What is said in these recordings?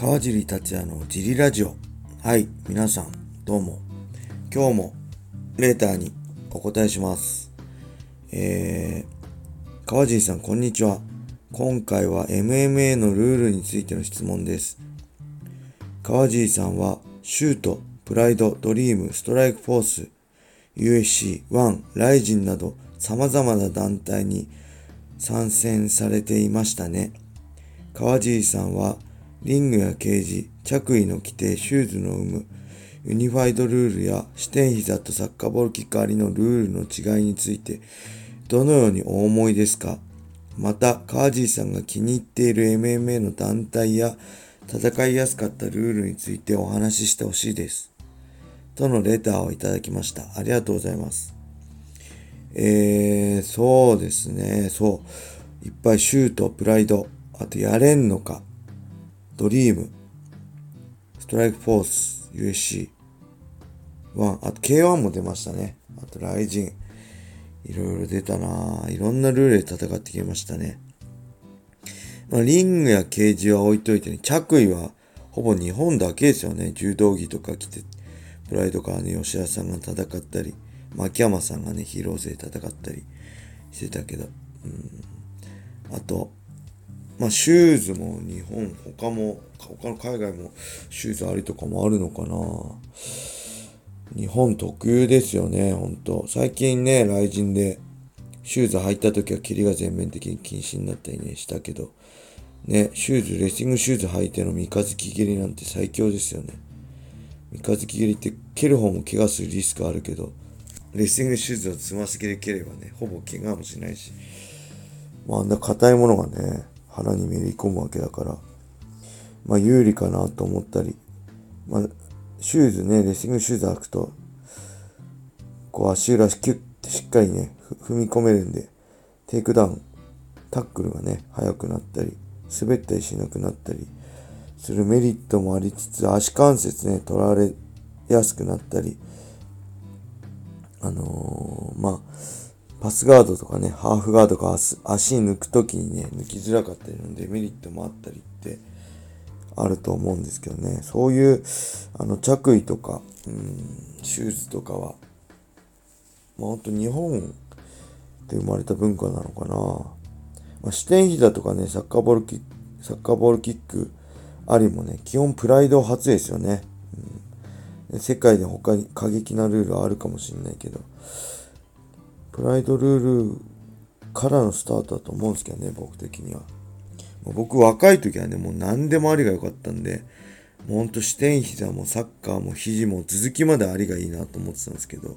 川尻達也のジリラジオ。はい、皆さん、どうも。今日も、レーターにお答えします。えー、川尻さん、こんにちは。今回は MMA のルールについての質問です。川尻さんは、シュート、プライド、ドリーム、ストライクフォース、USC、ワン、ライジンなど様々な団体に参戦されていましたね。川尻さんはリングやケージ、着衣の規定、シューズの有無、ユニファイドルールや視点膝とサッカーボールキックありのルールの違いについてどのようにお思いですか？また、川尻さんが気に入っている MMA の団体や戦いやすかったルールについてお話ししてほしいです。とのレターをいただきました。ありがとうございます。えー、そうですね。そう。いっぱいシュート、プライド、あとやれんのか、ドリーム、ストライクフォース、USC、1、あと K1 も出ましたね。あとライジン、いろいろ出たなぁいろんなルールで戦ってきましたね。まあ、リングやケージは置いといてね、着衣はほぼ日本だけですよね。柔道着とか着てプライドからね、吉田さんが戦ったり、牧山さんがね、ヒーロー勢戦ったりしてたけど、うん、あと、まあ、シューズも日本、他も、他の海外もシューズありとかもあるのかな日本特有ですよね、ほんと。最近ね、雷神で、シューズ履いた時は霧が全面的に禁止になったりね、したけど、ね、シューズ、レスリングシューズ履いての三日月蹴りなんて最強ですよね。三日月蹴りって蹴る方も怪我するリスクあるけど、レスリングシューズはつま先で蹴ればね、ほぼ怪我もしないし、まあ、あんな硬いものがね、腹にめり込むわけだから、まあ有利かなと思ったり、まあ、シューズね、レスリングシューズ履くと、こう足裏キュッてしっかりね、踏み込めるんで、テイクダウン、タックルがね、速くなったり、滑ったりしなくなったり、するメリットもありつつ、足関節ね、取られやすくなったり、あのー、まあ、パスガードとかね、ハーフガードが足抜くときにね、抜きづらかったりのデメリットもあったりってあると思うんですけどね、そういう、あの、着衣とか、うん、シューズとかは、まあ、ほんと日本で生まれた文化なのかな。まあ、視点膝とかね、サッカーボールキック、サッカーボールキックありもね、基本プライド初ですよね。うん、世界で他に過激なルールはあるかもしれないけど、プライドルールからのスタートだと思うんですけどね、僕的には。僕若い時はね、もう何でもありが良かったんで、もうほんと視点膝もサッカーも肘も続きまでありがいいなと思ってたんですけど、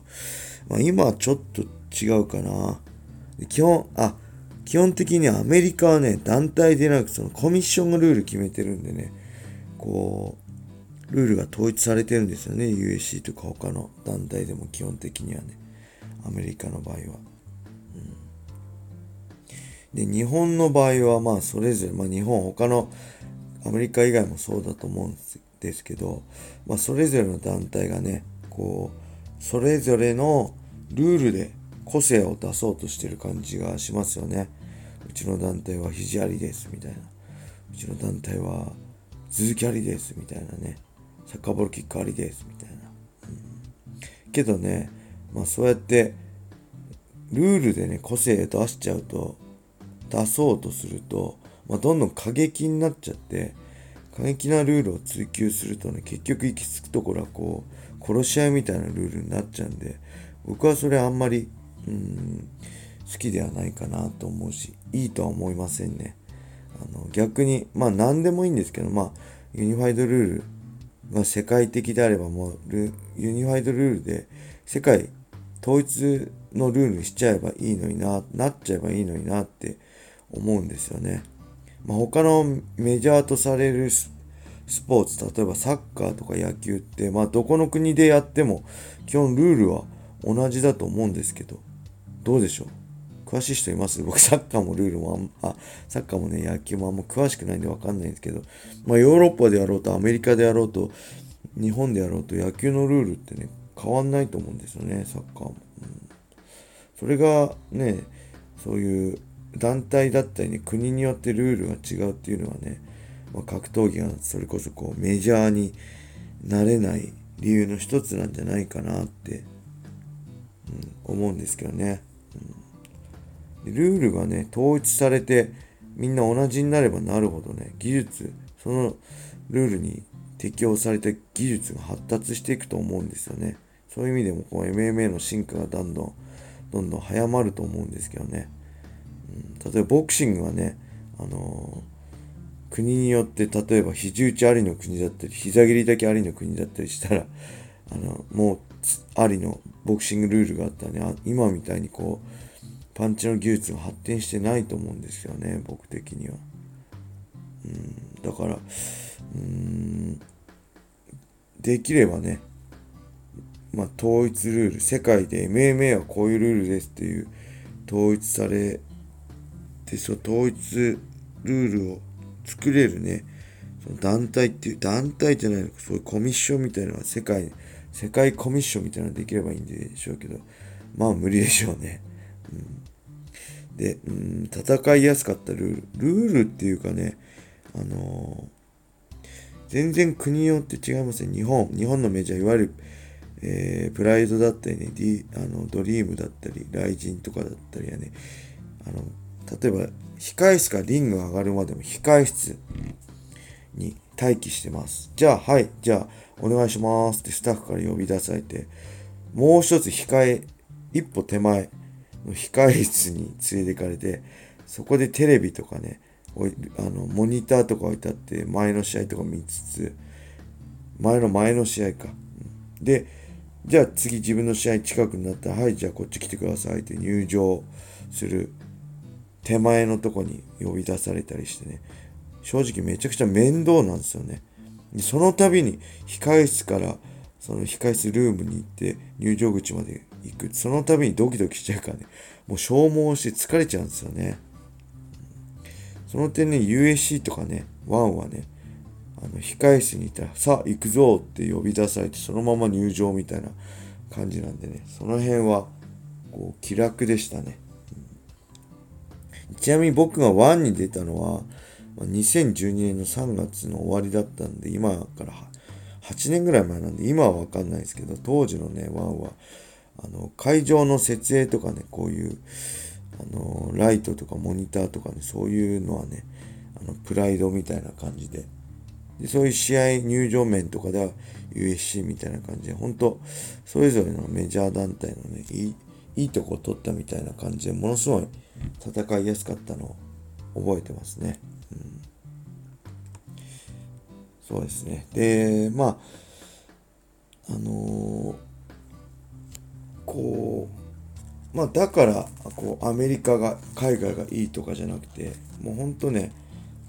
まあ、今はちょっと違うかな。基本、あ、基本的にアメリカはね、団体でなくそのコミッションのルール決めてるんでね、こう、ルールが統一されてるんですよね。USC とか他の団体でも基本的にはね。アメリカの場合は。うん、で、日本の場合はまあそれぞれ、まあ日本他のアメリカ以外もそうだと思うんですけど、まあそれぞれの団体がね、こう、それぞれのルールで個性を出そうとしてる感じがしますよね。うちの団体は肘ありですみたいな。うちの団体は続きありですみたいなね。サッカーボールキックありですみたいな。うん、けどね、まあそうやってルールでね個性出しちゃうと出そうとすると、まあ、どんどん過激になっちゃって過激なルールを追求するとね結局行き着くところはこう殺し合いみたいなルールになっちゃうんで僕はそれあんまりうん好きではないかなと思うしいいとは思いませんね。あの逆にまあ何でもいいんですけどまあユニファイドルールが世界的であればもうユニファイドルールで世界統一のルールしちゃえばいいのにな、なっちゃえばいいのになって思うんですよね。まあ、他のメジャーとされるスポーツ、例えばサッカーとか野球って、まあどこの国でやっても基本ルールは同じだと思うんですけど、どうでしょう？詳しい人います？僕サッカーもルールもあん、あ、サッカーもね、野球もあんま詳しくないんでわかんないんですけど、まあヨーロッパでやろうとアメリカでやろうと日本でやろうと野球のルールってね、変わんないと思うんですよね、サッカーも。うん、それがね、そういう団体だったりね、国によってルールが違うっていうのはね、まあ、格闘技がそれこそこうメジャーになれない理由の一つなんじゃないかなって、うん、思うんですけどね、うん、ルールがね統一されてみんな同じになればなるほどね技術そのルールに適用された技術が発達していくと思うんですよね。そういう意味でもこう MMA の進化がどんどんどんどん早まると思うんですけどね、うん、例えばボクシングはねあのー、国によって例えば肘打ちありの国だったり膝切りだけありの国だったりしたらあのもうありのボクシングルールがあったらね今みたいにこうパンチの技術が発展してないと思うんですよね僕的には。うんだからうーんできればねまあ、統一ルール。世界で MMA はこういうルールですっていう統一されてその統一ルールを作れるね。その団体っていう団体じゃないそういうコミッションみたいなのは世界世界コミッションみたいなのできればいいんでしょうけど。まあ無理でしょうね、うん、で、うん、戦いやすかったルール。ルールっていうかねあのー、全然国によって違いますね。日本。日本のメジャーいわゆるえー、プライドだったりね、D、あのドリームだったり、ライジンとかだったりやね、あの、例えば、控室からリングが上がるまでも控室に待機してます。じゃあ、はい、じゃあ、お願いしますってスタッフから呼び出されて、もう一つ控え、一歩手前の控え室に連れてかれて、そこでテレビとかね、あのモニターとか置いてあって、前の試合とか見つつ、前の前の試合か。で、じゃあ次自分の試合近くになったら、はい、じゃあこっち来てくださいって入場する手前のとこに呼び出されたりしてね、正直めちゃくちゃ面倒なんですよね。でその度に控室からその控室ルームに行って入場口まで行く。その度にドキドキしちゃうからね、もう消耗して疲れちゃうんですよね。その点ね、USC とかね、1はね、あの控室にいたら、さあ行くぞって呼び出されて、そのまま入場みたいな感じなんでね、その辺は、こう、気楽でしたね。うん、ちなみに僕が1に出たのは、2012年の3月の終わりだったんで、今から8年ぐらい前なんで、今はわかんないですけど、当時のね、1は、あの、会場の設営とかね、こういう、あの、ライトとかモニターとかね、そういうのはね、あの、プライドみたいな感じで、でそういう試合入場面とかでは USC みたいな感じで、本当それぞれのメジャー団体のね、いいいいとこ取ったみたいな感じでものすごい戦いやすかったのを覚えてますね。うん、そうですね。で、まあ、あのー、こう、まあだから、こう、アメリカが、海外がいいとかじゃなくて、もうほんとね、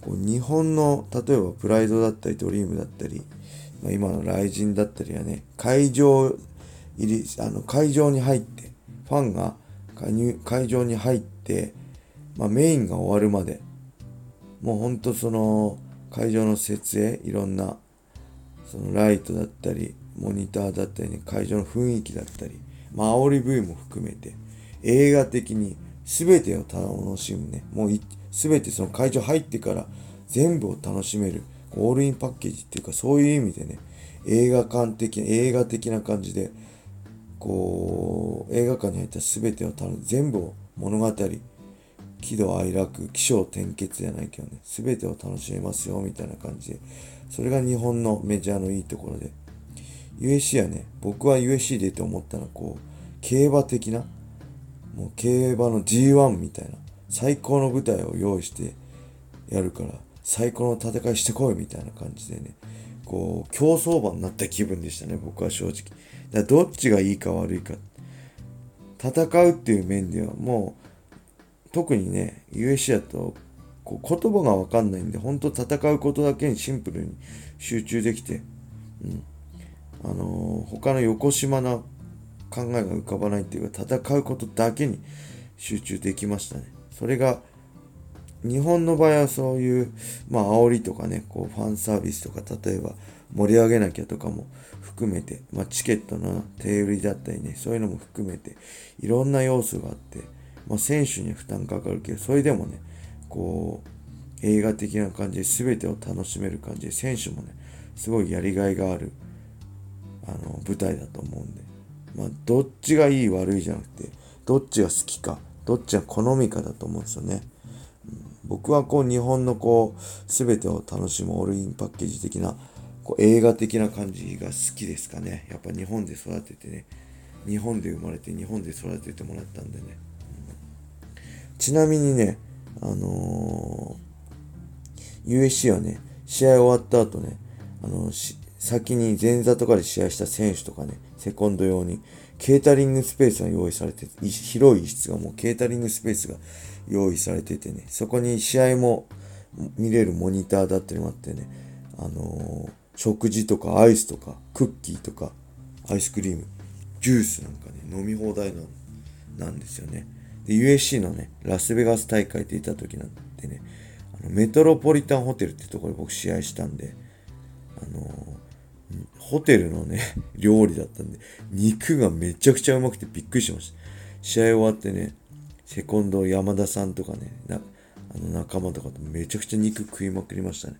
こう日本の例えばプライドだったりドリームだったり、まあ、今の雷神だったりはね会場入りあの会場に入ってファンが会場に入って、まあ、メインが終わるまでもうほんとその会場の設営いろんなそのライトだったりモニターだったり、ね、会場の雰囲気だったり、まあ煽り V も含めて映画的に全てを楽しむね。もう全てその会場入ってから全部を楽しめるオールインパッケージっていうかそういう意味でね映画館的映画的な感じでこう映画館に入った全てを楽全部を物語喜怒哀楽起承転結じゃないけどね全てを楽しめますよみたいな感じでそれが日本のメジャーのいいところで。USC はね僕は USC でって思ったのはこう競馬的なもう競馬の G1 みたいな最高の舞台を用意してやるから最高の戦いしてこいみたいな感じでねこう競走馬になった気分でしたね僕は正直。だどっちがいいか悪いか。戦うっていう面ではもう特にね USC だとこう言葉が分かんないんで本当戦うことだけにシンプルに集中できて、うん、あのー、他の横島な考えが浮かばないっていうか戦うことだけに集中できましたね。それが日本の場合はそういう、まあ、煽りとかね、こう、ファンサービスとか、例えば、盛り上げなきゃとかも含めて、まあ、チケットの手売りだったりね、そういうのも含めて、いろんな要素があって、まあ、選手に負担かかるけど、それでもね、こう、映画的な感じで全てを楽しめる感じで選手もねすごいやりがいがあるあの舞台だと思うんでまあどっちがいい悪いじゃなくてどっちが好きかどっちが好みかだと思うんですよね、うん、僕はこう日本のこう全てを楽しむオールインパッケージ的なこう映画的な感じが好きですかね。やっぱ日本で育ててね。日本で生まれて日本で育ててもらったんでね、ちなみにねあのー、USC はね試合終わった後ねあの先に前座とかで試合した選手とかねセコンド用にケータリングスペースが用意されて広い室がもうケータリングスペースが用意されててねそこに試合も見れるモニターだったりもあってねあのー食事とかアイスとかクッキーとかアイスクリームジュースなんかね飲み放題なんですよね。で USC のねラスベガス大会でいた時なんてねあのメトロポリタンホテルってところで僕試合したんであのー、ホテルのね 料理だったんで肉がめちゃくちゃうまくてびっくりしました試合終わってねセコンド山田さんとかねなあの仲間とかとめちゃくちゃ肉食いまくりましたね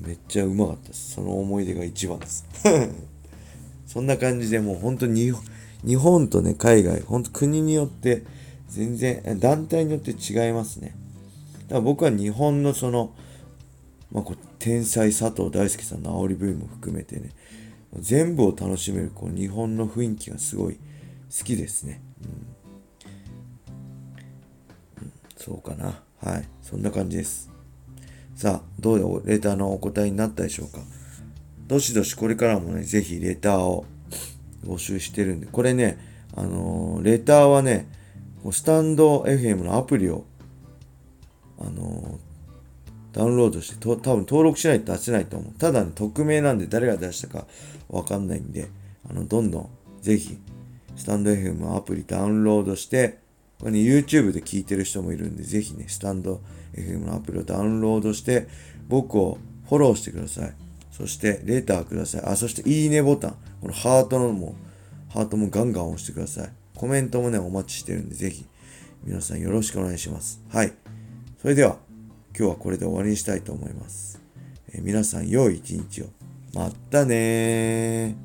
めっちゃうまかったです。その思い出が一番です。そんな感じでもう本当に日本とね、海外、本当国によって全然、団体によって違いますね。だから僕は日本のその、まあ、こう天才佐藤大輔さんの煽り V も含めてね、全部を楽しめるこう日本の雰囲気がすごい好きですね。うん、うん、そうかな。はい。そんな感じです。さあ、どうレターのお答えになったでしょうか？どしどしこれからもね、ぜひレターを募集してるんで、これね、あのー、レターはね、スタンド FM のアプリを、あの、ダウンロードして、と多分登録しないと出せないと思う。ただね、匿名なんで誰が出したかわかんないんで、あの、どんどん、ぜひ、スタンド FM アプリダウンロードして、これね、YouTube で聞いてる人もいるんで、ぜひね、スタンド FM のアプリをダウンロードして、僕をフォローしてください。そして、レターください。あ、そして、いいねボタン。このハートのも、ハートもガンガン押してください。コメントもね、お待ちしてるんで、ぜひ、皆さんよろしくお願いします。はい。それでは、今日はこれで終わりにしたいと思います。え皆さん、良い一日を。またね。